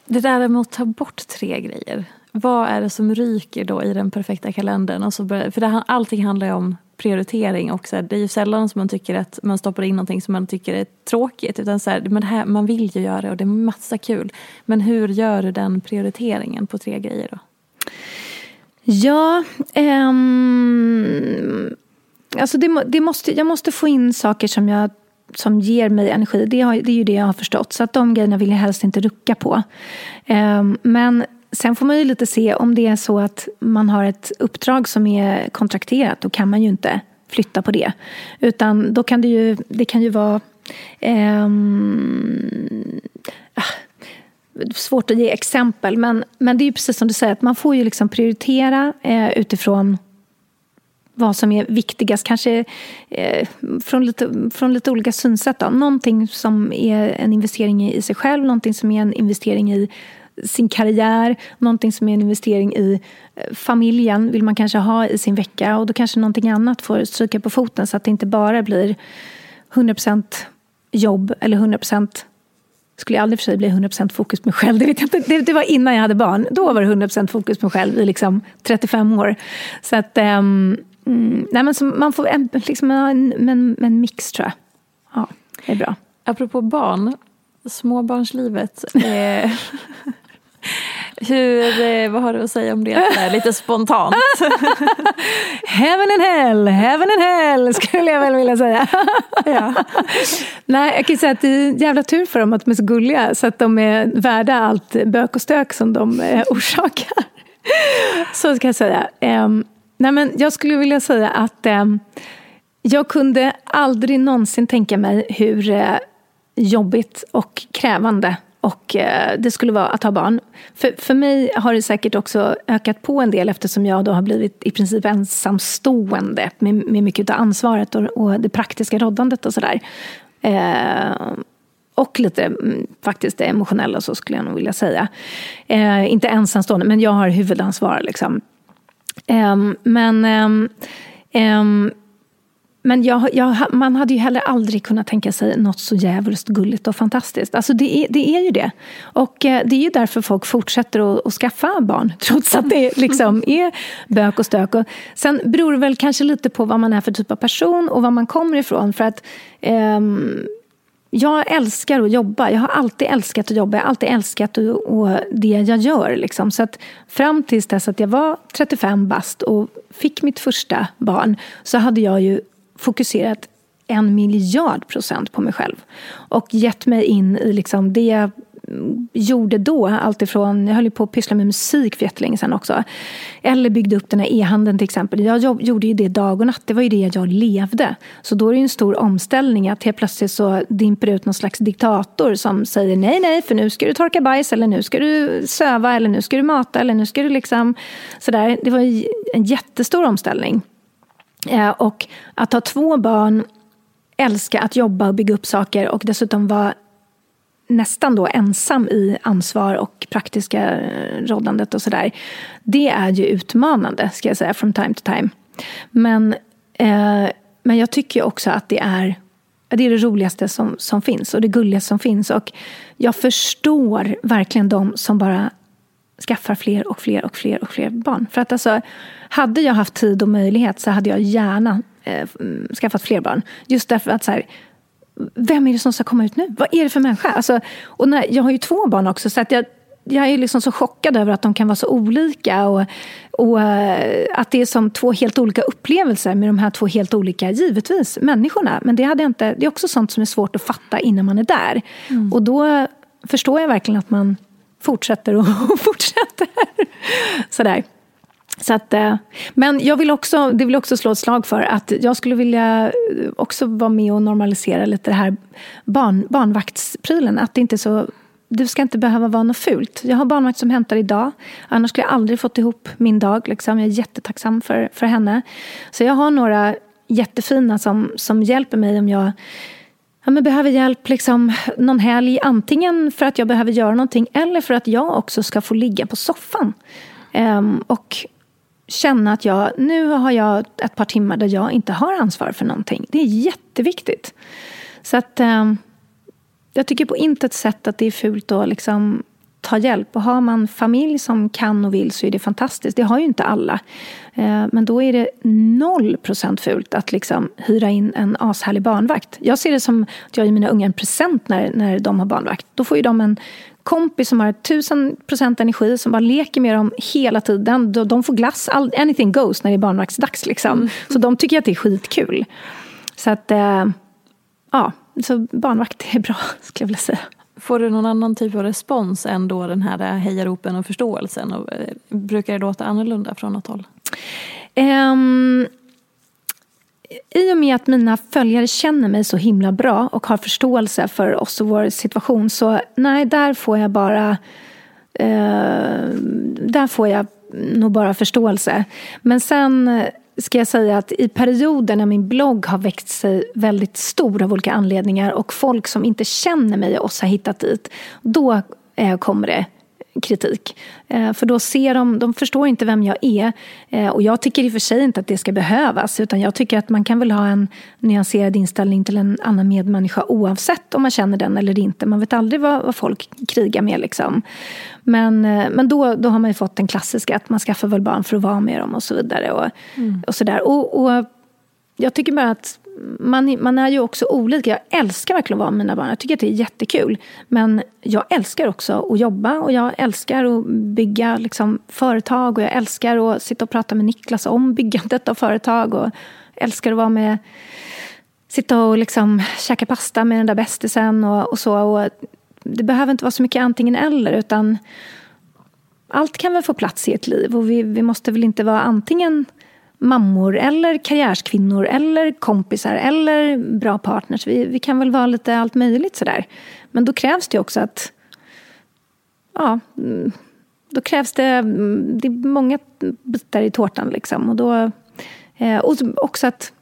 Det där med att ta bort tre grejer. Vad är det som ryker då i den perfekta kalendern? Alltså, och så börjar, för det, allting handlar ju om prioritering också. Det är ju sällan som man tycker att man stoppar in någonting som man tycker är tråkigt. Utan så här, men här, man vill ju göra det och det är massa kul. Men hur gör du den prioriteringen på tre grejer då? Ja, ehm, alltså det, det, måste, jag måste få in saker som, jag, som ger mig energi. Det, har, det är ju det jag har förstått. Så att de grejerna vill jag helst inte rucka på. Ehm, men sen får man ju lite se om det är så att man har ett uppdrag som är kontrakterat. Då kan man ju inte flytta på det. Utan då kan det ju, det kan ju vara Ehm, ah, svårt att ge exempel, men, men det är precis som du säger, att man får ju liksom prioritera eh, utifrån vad som är viktigast, kanske eh, från, lite, från lite olika synsätt. Då. Någonting som är en investering i sig själv, någonting som är en investering i sin karriär, någonting som är en investering i eh, familjen vill man kanske ha i sin vecka och då kanske någonting annat får stryka på foten så att det inte bara blir 100% jobb eller 100% skulle jag aldrig för sig bli 100% fokus på mig själv. Det, vet jag inte. Det, det, var innan jag hade barn. Då var det 100% fokus på mig själv i liksom 35 år. Så att, um, nej men så man får en, liksom en, en, en mix tror jag. Ja, det är bra. Apropå barn, småbarnslivet. Eh, hur, eh, vad har du att säga om det? Lite spontant. heaven and hell, heaven and hell skulle jag väl vilja säga. ja. Nej, jag kan säga att det är jävla tur för dem att de är så gulliga så att de är värda allt bök och stök som de eh, orsakar. så ska jag säga. Um, nej men jag skulle vilja säga att um, jag kunde aldrig någonsin tänka mig hur uh, jobbigt och krävande och eh, det skulle vara att ha barn. För, för mig har det säkert också ökat på en del eftersom jag då har blivit i princip ensamstående med, med mycket av ansvaret och, och det praktiska roddandet och sådär. Eh, och lite mm, faktiskt det emotionella så skulle jag nog vilja säga. Eh, inte ensamstående, men jag har huvudansvar liksom. Eh, men ehm, ehm, men jag, jag, man hade ju heller aldrig kunnat tänka sig något så jävligt gulligt och fantastiskt. Alltså det är, det är ju det. Och eh, det är ju därför folk fortsätter att, att skaffa barn. Trots att det liksom är bök och stök. Och sen beror det väl kanske lite på vad man är för typ av person och var man kommer ifrån. För att um, jag älskar att jobba. Jag har alltid älskat att jobba. Jag har alltid älskat och, och det jag gör. Liksom. Så att fram tills dess att jag var 35 bast och fick mitt första barn så hade jag ju fokuserat en miljard procent på mig själv. Och gett mig in i liksom det jag gjorde då. Alltifrån, jag höll ju på att pyssla med musik för jättelänge sedan också. Eller byggde upp den här e-handeln till exempel. Jag jobb, gjorde ju det dag och natt. Det var ju det jag levde. Så då är det ju en stor omställning att helt plötsligt så dimper ut någon slags diktator som säger nej, nej, för nu ska du torka bajs eller nu ska du söva eller nu ska du mata eller nu ska du liksom sådär. Det var en jättestor omställning. Eh, och att ha två barn, älska att jobba och bygga upp saker och dessutom vara nästan då ensam i ansvar och praktiska eh, rådandet och sådär. Det är ju utmanande, ska jag säga, from time to time. Men, eh, men jag tycker också att det är det är det roligaste som, som finns och det gulligaste som finns. Och jag förstår verkligen de som bara skaffar fler och fler och fler och fler barn. För att alltså, hade jag haft tid och möjlighet så hade jag gärna eh, skaffat fler barn. Just därför att så här, vem är det som ska komma ut nu? Vad är det för människa? Alltså, och när, jag har ju två barn också så att jag, jag är liksom så chockad över att de kan vara så olika och, och uh, att det är som två helt olika upplevelser med de här två helt olika, givetvis, människorna. Men det, hade inte, det är också sånt som är svårt att fatta innan man är där. Mm. Och då förstår jag verkligen att man fortsätter och fortsätter. Sådär. Så att, eh, men jag vill också, det vill också slå ett slag för att jag skulle vilja eh, också vara med och normalisera lite det här barn, barnvaktsprylen. Att det inte så du ska inte behöva vara något fult. Jag har barnvakt som hämtar idag. Annars skulle jag aldrig fått ihop min dag. Liksom. Jag är jättetacksam för, för henne. Så jag har några jättefina som, som hjälper mig om jag ja, men behöver hjälp liksom, någon helg. Antingen för att jag behöver göra någonting eller för att jag också ska få ligga på soffan. Um, och känna att jag, nu har jag ett par timmar där jag inte har ansvar för någonting. Det är jätteviktigt. Så att um, jag tycker på intet sätt att det är fult att liksom ta hjälp. Och har man familj som kan och vill så är det fantastiskt. Det har ju inte alla. Eh, men då är det noll procent fult att liksom hyra in en ashärlig barnvakt. Jag ser det som att jag ger mina ungar en present när, när de har barnvakt. Då får ju de en kompis som har tusen procent energi som bara leker med dem hela tiden. De får glass, anything goes när det är barnvaktsdags. Liksom. Mm. Så de tycker att det är skitkul. Så att, eh, ja, så barnvakt är bra skulle jag vilja säga. Får du någon annan typ av respons än då den här hejaropen och förståelsen? Och, eh, brukar det låta annorlunda från något håll? Um, I och med att mina följare känner mig så himla bra och har förståelse för oss och vår situation så nej, där får jag bara uh, där får jag nog bara förståelse. Men sen ska jag säga att i perioder när min blogg har växt sig väldigt stor av olika anledningar och folk som inte känner mig och oss har hittat dit, då eh, kommer det kritik. Eh, för då ser de, de förstår inte vem jag är. Eh, och jag tycker i och för sig inte att det ska behövas. Utan jag tycker att man kan väl ha en nyanserad inställning till en annan medmänniska oavsett om man känner den eller inte. Man vet aldrig vad, vad folk krigar med liksom. Men, eh, men då, då har man ju fått den klassiska att man skaffar väl barn för att vara med dem och så vidare. Och, mm. och sådär. Och, och jag tycker bara att man, man är ju också olika. Jag älskar verkligen att vara med mina barn. Jag tycker att det är jättekul. Men jag älskar också att jobba och jag älskar att bygga liksom, företag och jag älskar att sitta och prata med Niklas om byggandet av företag och älskar att vara med sitta och liksom käka pasta med den där bästisen och, och så. Och det behöver inte vara så mycket antingen eller utan allt kan väl få plats i ett liv och vi, vi måste väl inte vara antingen mammor eller karriärskvinnor eller kompisar eller bra partners. Vi, vi kan väl vara lite allt möjligt sådär. Men då krävs det också att... Ja, mm, då krävs det, mm, det är många bitar i tårtan liksom. Och, då, eh, och också att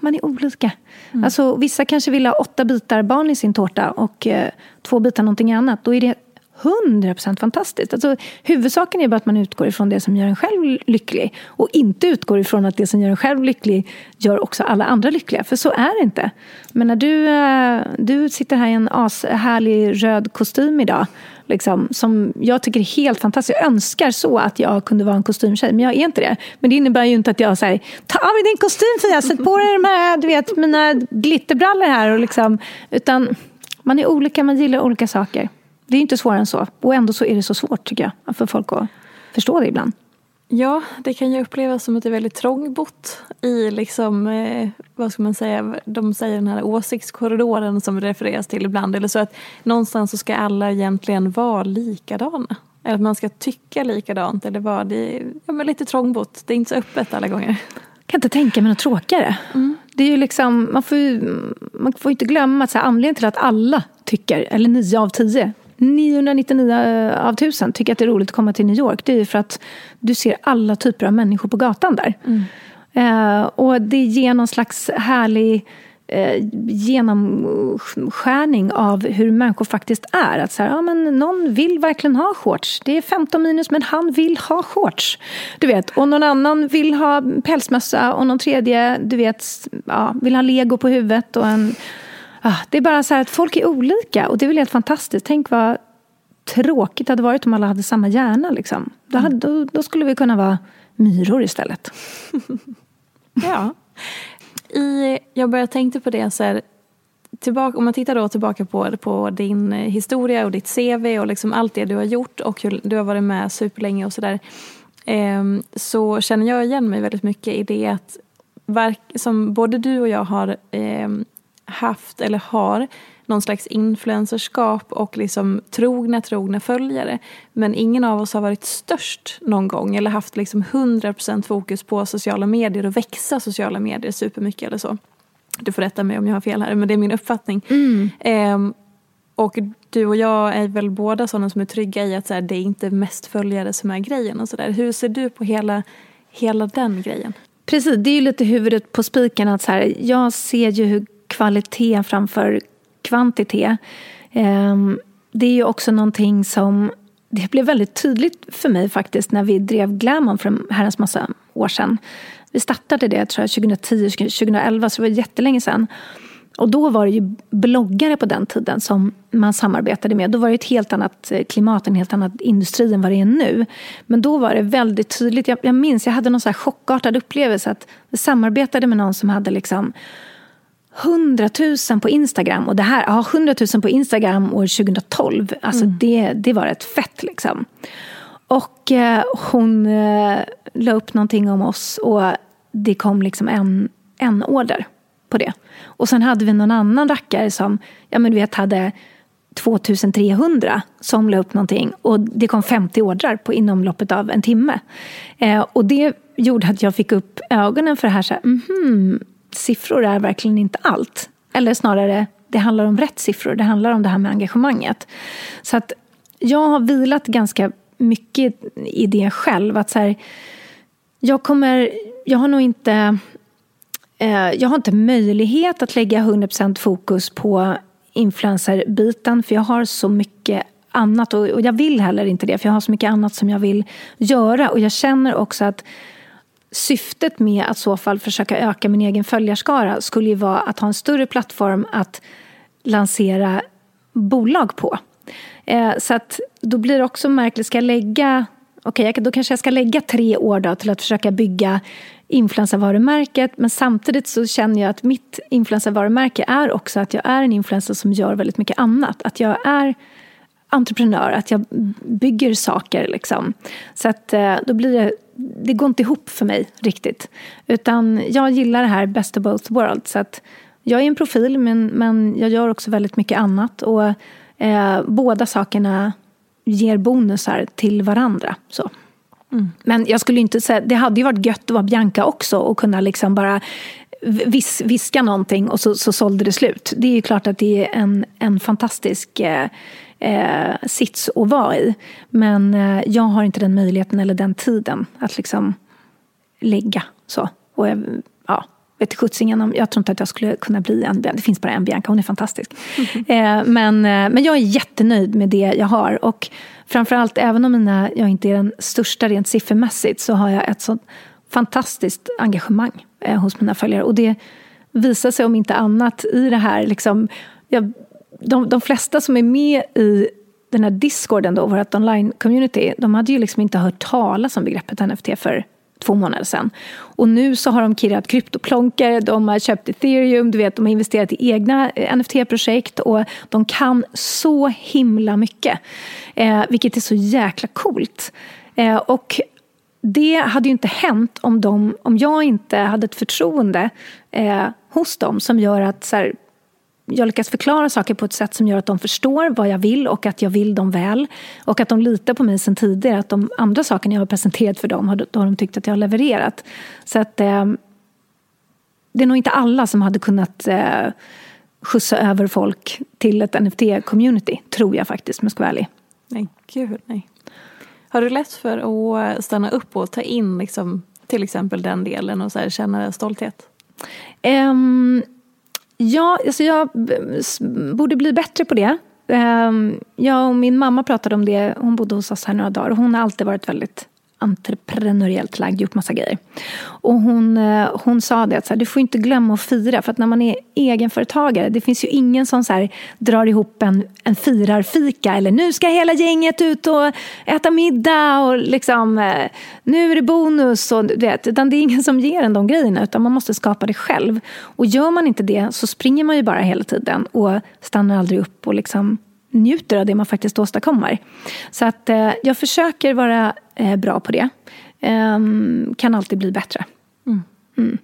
man är olika. Mm. Alltså, vissa kanske vill ha åtta bitar barn i sin tårta och eh, två bitar någonting annat. Då är det 100% fantastiskt. Alltså, huvudsaken är bara att man utgår ifrån det som gör en själv lycklig och inte utgår ifrån att det som gör en själv lycklig gör också alla andra lyckliga. För så är det inte. Men när du, eh, du sitter här i en ashärlig röd kostym idag Liksom, som jag tycker är helt fantastiskt. Jag önskar så att jag kunde vara en kostymtjej, men jag är inte det. Men det innebär ju inte att jag säger ta av dig din kostym Fia, sätt på dig de här, du vet, mina glitterbrallor här. Och liksom, utan man är olika, man gillar olika saker. Det är inte svårare än så. Och ändå så är det så svårt tycker jag, för folk att förstå det ibland. Ja, det kan ju upplevas som att det är väldigt trångbott i liksom, eh, vad ska man säga, de säger den här åsiktskorridoren som refereras till ibland. Eller så att någonstans så ska alla egentligen vara likadana. Eller att man ska tycka likadant eller vara det, ja, men lite trångbott. Det är inte så öppet alla gånger. Jag kan inte tänka mig något tråkigare. Mm. Det är ju liksom, man får ju, man får inte glömma att så här, anledningen till att alla tycker, eller nio av tio, 999 av 1000 tycker att det är roligt att komma till New York. Det är för att du ser alla typer av människor på gatan där. Mm. Eh, och det ger någon slags härlig eh, genomskärning av hur människor faktiskt är. Att så här, ja, men någon vill verkligen ha shorts. Det är 15 minus men han vill ha shorts. Du vet, och någon annan vill ha pälsmössa och någon tredje du vet, ja, vill ha lego på huvudet och en Ah, det är bara så att folk är olika och det är väl helt fantastiskt. Tänk vad tråkigt det hade varit om alla hade samma hjärna. Liksom. Då, hade, då, då skulle vi kunna vara myror istället. ja. I, jag började tänka på det så här, tillbaka, om man tittar då tillbaka på, på din historia och ditt CV och liksom allt det du har gjort och hur du har varit med superlänge och sådär. Eh, så känner jag igen mig väldigt mycket i det att verk, som både du och jag har eh, haft eller har någon slags influencerskap och liksom trogna, trogna följare. Men ingen av oss har varit störst någon gång eller haft liksom 100% fokus på sociala medier och växa sociala medier supermycket eller så. Du får rätta mig om jag har fel här, men det är min uppfattning. Mm. Um, och du och jag är väl båda sådana som är trygga i att så här, det är inte mest följare som är grejen och sådär. Hur ser du på hela, hela den grejen? Precis, det är ju lite huvudet på spiken att så här, jag ser ju hur kvalitet framför kvantitet. Ehm, det är ju också någonting som det blev väldigt tydligt för mig faktiskt när vi drev Glamon för en herrans massa år sedan. Vi startade det tror jag 2010, 2011, så det var jättelänge sedan. Och då var det ju bloggare på den tiden som man samarbetade med. Då var det ett helt annat eh, klimat, en helt annan industri än vad det är nu. Men då var det väldigt tydligt. Jag, jag minns, jag hade någon så här chockartad upplevelse att vi samarbetade med någon som hade liksom 100 000 på Instagram. Och det här, ja, 100 000 på Instagram år 2012. Alltså mm. det, det var rätt fett liksom. Och eh, hon eh, la upp någonting om oss och det kom liksom en, en order på det. Och sen hade vi någon annan rackare som, ja men du vet, hade 2300 som la upp någonting och det kom 50 ordrar på inom loppet av en timme. Eh, och det gjorde att jag fick upp ögonen för det här. Så här mm -hmm, siffror är verkligen inte allt. Eller snarare, det handlar om rätt siffror. Det handlar om det här med engagemanget. Så att jag har vilat ganska mycket i det själv. Att så här, jag kommer, jag har nog inte, eh, jag har inte möjlighet att lägga 100% fokus på influencerbiten för jag har så mycket annat. Och, och jag vill heller inte det, för jag har så mycket annat som jag vill göra. Och jag känner också att syftet med att i så fall försöka öka min egen följarskara skulle ju vara att ha en större plattform att lansera bolag på. Eh, så att då blir det också märkligt, ska jag lägga Okej, okay, då kanske jag ska lägga tre år då till att försöka bygga influencervarumärket men samtidigt så känner jag att mitt influencervarumärke är också att jag är en influencer som gör väldigt mycket annat. Att jag är entreprenör, att jag bygger saker. Liksom. Så att eh, då blir det, det går inte ihop för mig riktigt. Utan jag gillar det här best of both worlds. Så att jag är en profil men, men jag gör också väldigt mycket annat. Och eh, båda sakerna ger bonusar till varandra. Så. Mm. Men jag skulle inte säga, det hade ju varit gött att vara Bianca också och kunna liksom bara vis, viska någonting och så, så sålde det slut. Det är ju klart att det är en, en fantastisk eh, eh, sits att vara i. Men eh, jag har inte den möjligheten eller den tiden att liksom lägga så. Och jag, ja, vet sjuttsingen om, jag tror inte att jag skulle kunna bli en, det finns bara en Bianca, hon är fantastisk. Mm. Eh, men, eh, men jag är jättenöjd med det jag har. Och framförallt, även om mina, jag inte är den största rent siffermässigt, så har jag ett sånt fantastiskt engagemang eh, hos mina följare. Och det visar sig om inte annat i det här, liksom, jag, de, de flesta som är med i den här discorden, då, vårt online-community, de hade ju liksom inte hört talas om begreppet NFT för två månader sedan. Och nu så har de kirrat kryptoplonkor, de har köpt ethereum, du vet, de har investerat i egna eh, NFT-projekt och de kan så himla mycket. Eh, vilket är så jäkla coolt. Eh, och det hade ju inte hänt om, de, om jag inte hade ett förtroende eh, hos dem som gör att så här, jag lyckas förklara saker på ett sätt som gör att de förstår vad jag vill och att jag vill dem väl. Och att de litar på mig sen tidigare. Att de andra sakerna jag har presenterat för dem har, har de tyckt att jag har levererat. Så att eh, det är nog inte alla som hade kunnat eh, skjutsa över folk till ett NFT-community, tror jag faktiskt, om jag ska vara ärlig. Nej, gud nej. Har du lätt för att stanna upp och ta in liksom, till exempel den delen och så här, känna stolthet? Um, Ja, alltså jag borde bli bättre på det. Ehm, jag och min mamma pratade om det, hon bodde hos oss här några dagar och hon har alltid varit väldigt entreprenöriellt lagd, gjort massa grejer. Och hon, eh, hon sa det att så här, du får inte glömma att fira för att när man är egenföretagare, det finns ju ingen som så här, drar ihop en, en firarfika eller nu ska hela gänget ut och äta middag och liksom eh, nu är det bonus och du vet, utan det är ingen som ger en de grejerna utan man måste skapa det själv. Och gör man inte det så springer man ju bara hela tiden och stannar aldrig upp och liksom njuter av det man faktiskt åstadkommer. Så att eh, jag försöker vara eh, bra på det. Eh, kan alltid bli bättre. Mm. Mm.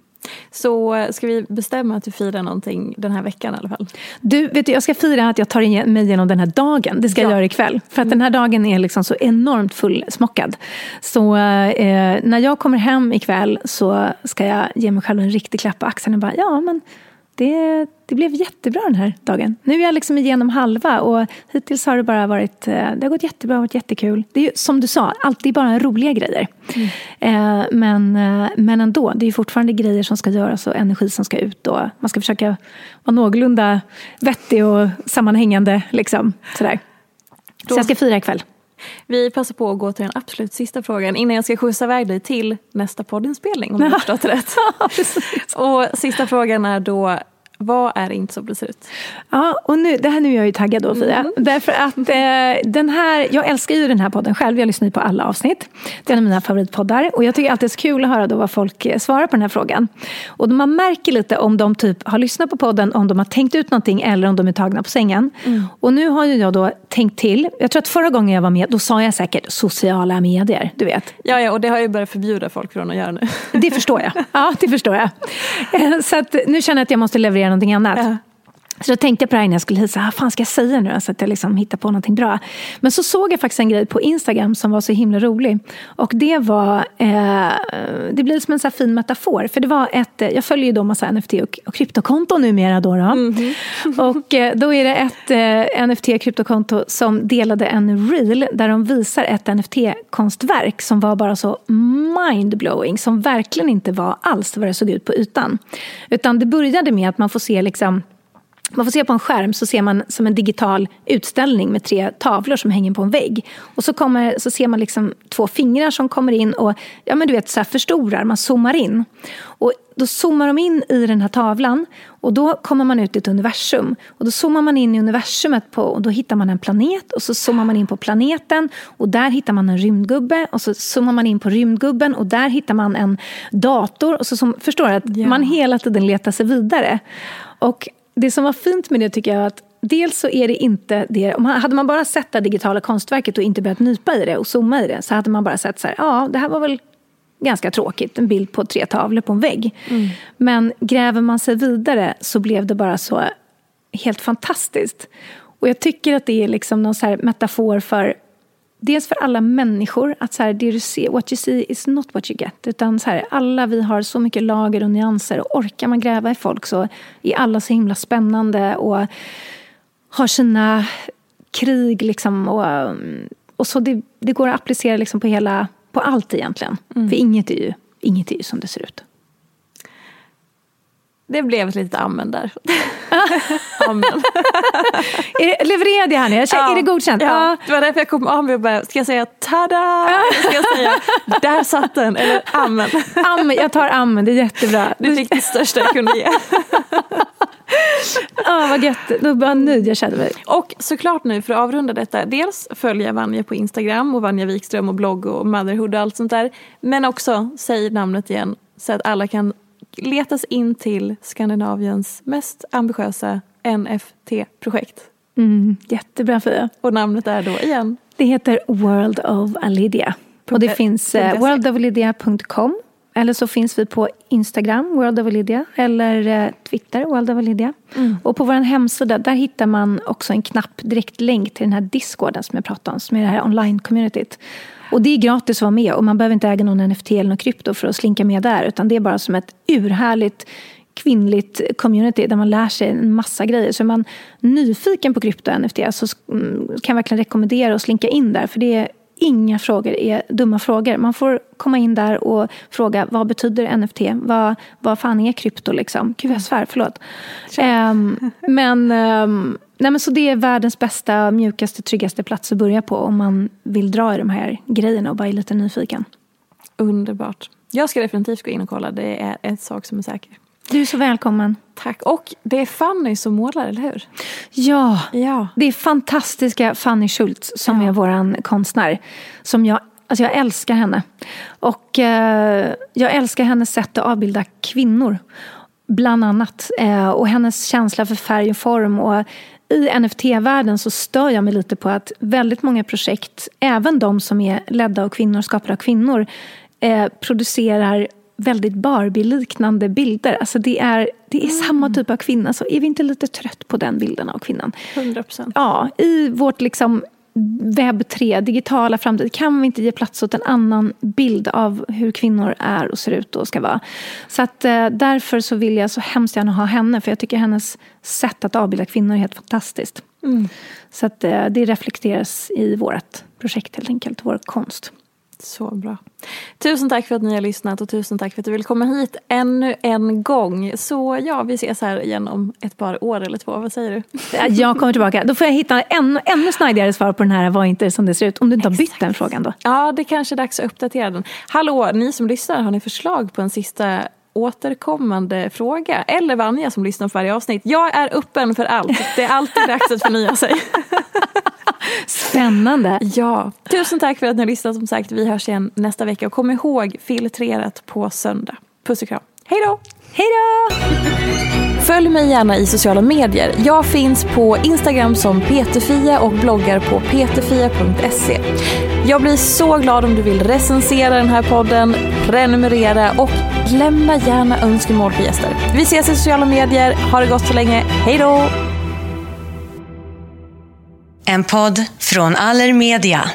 Så eh, ska vi bestämma att du firar någonting den här veckan i alla fall? Du, vet du, jag ska fira att jag tar mig igenom den här dagen. Det ska ja. jag göra ikväll. För att mm. den här dagen är liksom så enormt fullsmockad. Så eh, när jag kommer hem ikväll så ska jag ge mig själv en riktig klapp på axeln och bara, ja men det, det blev jättebra den här dagen. Nu är jag liksom igenom halva och hittills har det bara varit, eh, det har gått jättebra, varit jättekul. Det är ju som du sa, alltid bara roliga grejer. Mm. Eh, men, eh, men ändå, det är fortfarande grejer som ska göras och energi som ska ut och man ska försöka vara någorlunda vettig och sammanhängande. Liksom, sådär. Så jag ska fira ikväll. Vi passar på att gå till den absolut sista frågan innan jag ska skjutsa iväg dig till nästa poddinspelning om jag förstått rätt. och sista frågan är då, vad är inte det ser ut? Ja, och nu, det här nu är jag ju taggad då Fia. Mm. Därför att eh, den här, jag älskar ju den här podden själv. Jag lyssnar ju på alla avsnitt. Det är en av mina favoritpoddar. Och jag tycker alltid det är så kul att höra då vad folk eh, svarar på den här frågan. Och man märker lite om de typ har lyssnat på podden, om de har tänkt ut någonting eller om de är tagna på sängen. Mm. Och nu har ju jag då tänkt till. Jag tror att förra gången jag var med, då sa jag säkert sociala medier. Du vet. Ja, ja och det har jag börjat förbjuda folk från att göra nu. Det förstår jag. Ja, det förstår jag. Eh, så att nu känner jag att jag måste leverera leverera någonting annat. Ja. Så då tänkte jag på det här när jag skulle hit, så vad fan ska jag säga nu så att jag liksom hittar på någonting bra. Men så såg jag faktiskt en grej på Instagram som var så himla rolig. Och det var, eh, det blir som en så fin metafor. För det var ett, jag följer ju då massa NFT och, och kryptokonton numera då. då. Mm -hmm. och eh, då är det ett eh, NFT-kryptokonto som delade en reel där de visar ett NFT-konstverk som var bara så mindblowing. Som verkligen inte var alls vad det såg ut på ytan. Utan det började med att man får se liksom man får se på en skärm så ser man som en digital utställning med tre tavlor som hänger på en vägg. Och så, kommer, så ser man liksom två fingrar som kommer in och ja, men du vet, så förstorar, man zoomar in. Och då zoomar de in i den här tavlan och då kommer man ut i ett universum. Och då zoomar man in i universumet på, och då hittar man en planet och så zoomar man in på planeten och där hittar man en rymdgubbe och så zoomar man in på rymdgubben och där hittar man en dator. Och så som, förstår? Att ja. man hela tiden letar sig vidare. Och det som var fint med det tycker jag att Dels så är det inte det, hade man bara sett det digitala konstverket och inte börjat nypa i det och zooma i det så hade man bara sett så här, ja det här var väl ganska tråkigt, en bild på tre tavlor på en vägg. Mm. Men gräver man sig vidare så blev det bara så helt fantastiskt. Och jag tycker att det är liksom någon så metafor för dels för alla människor, att så här, det du ser, what you see is not what you get. Utan så här, alla vi har så mycket lager och nyanser och orkar man gräva i folk så är alla så himla spännande och har sina krig liksom och, och så det, det går att applicera liksom på hela, på allt egentligen. Mm. För inget är, ju, inget är ju som det ser ut. Det blev ett litet amen där. amen. levererade jag här nu? ja. Är det godkänt? Ja. ja. Det var därför jag kom av mig och bara, ska jag säga tada? ska jag säga, där satt den? Eller amen? amen? Jag tar amen, det är jättebra. Du fick det största jag kunde ge. ah, vad gött, då var nöjd jag kände mig. Och såklart nu för att avrunda detta, dels följa Vanja på Instagram och Vanja Wikström och blogg och motherhood och allt sånt där. Men också, säg namnet igen så att alla kan letas in till Skandinaviens mest ambitiösa NFT-projekt. Mm, jättebra Fia. Och namnet är då igen? Det heter World of Alidia. Och det finns eh, worldofalidia.com eller så finns vi på Instagram, World of Lydia, eller eh, Twitter, World of Lydia. Mm. Och på vår hemsida där hittar man också en knapp direktlänk till den här discorden som jag pratade om, som är det här online-communityt. Och det är gratis att vara med och man behöver inte äga någon NFT eller någon krypto för att slinka med där, utan det är bara som ett urhärligt kvinnligt community där man lär sig en massa grejer. Så är man nyfiken på krypto och NFT så mm, kan jag verkligen rekommendera att slinka in där. För det är inga frågor är dumma frågor. Man får komma in där och fråga vad betyder NFT? Vad, vad fan är krypto liksom? Gud jag svär, förlåt. Um, men, um, nej, men så det är världens bästa, mjukaste, tryggaste plats att börja på om man vill dra i de här grejerna och bara är lite nyfiken. Underbart. Jag ska definitivt gå in och kolla. Det är en sak som är säker. Du är så välkommen. Tack. Och det är Fanny som målar, eller hur? Ja, ja. det är fantastiska Fanny Schultz som ja. är vår konstnär. Som jag, alltså jag älskar henne. Och eh, jag älskar hennes sätt att avbilda kvinnor. Bland annat. Eh, och hennes känsla för färg och form. Och i NFT-världen så stör jag mig lite på att väldigt många projekt, även de som är ledda av kvinnor, skapade av kvinnor, eh, producerar väldigt Barbie-liknande bilder. Alltså det är, det är mm. samma typ av kvinna, så är vi inte lite trött på den bilden av kvinnan? 100 procent. Ja, i vårt liksom webb 3, digitala framtid, kan vi inte ge plats åt en annan bild av hur kvinnor är och ser ut och ska vara. Så att eh, därför så vill jag så hemskt gärna ha henne, för jag tycker hennes sätt att avbilda kvinnor är helt fantastiskt. Mm. Så att eh, det reflekteras i vårt projekt helt enkelt, vår konst. Så bra. Tusen tack för att ni har lyssnat och tusen tack för att du vill komma hit ännu en gång. Så ja, vi ses här igen om ett par år eller två. Vad säger du? Jag kommer tillbaka. Då får jag hitta ännu, ännu snajdigare svar på den här Var inte som det ser ut. Om du inte har bytt den frågan då. Ja, det kanske är dags att uppdatera den. Hallå, ni som lyssnar, har ni förslag på en sista återkommande fråga? Eller Vanja som lyssnar på varje avsnitt. Jag är öppen för allt. Det är alltid dags att förnya sig. Spännande. Ja. Tusen tack för att ni har lyssnat som sagt. Vi hörs igen nästa vecka. Och kom ihåg filtrerat på söndag. Puss och kram. Hej då! Hej då! Följ mig gärna i sociala medier. Jag finns på Instagram som peterfia och bloggar på peterfia.se. Jag blir så glad om du vill recensera den här podden, prenumerera och lämna gärna önskemål på gäster. Vi ses i sociala medier. Ha det gott så länge. Hej då! En podd från Allermedia.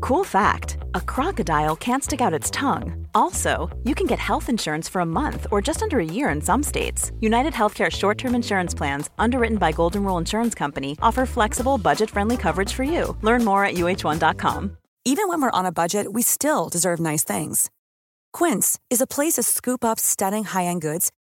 Cool fact a crocodile can't stick out its tongue. Also, you can get health insurance for a month or just under a year in some states. United Healthcare short term insurance plans, underwritten by Golden Rule Insurance Company, offer flexible, budget friendly coverage for you. Learn more at uh1.com. Even when we're on a budget, we still deserve nice things. Quince is a place to scoop up stunning high-end goods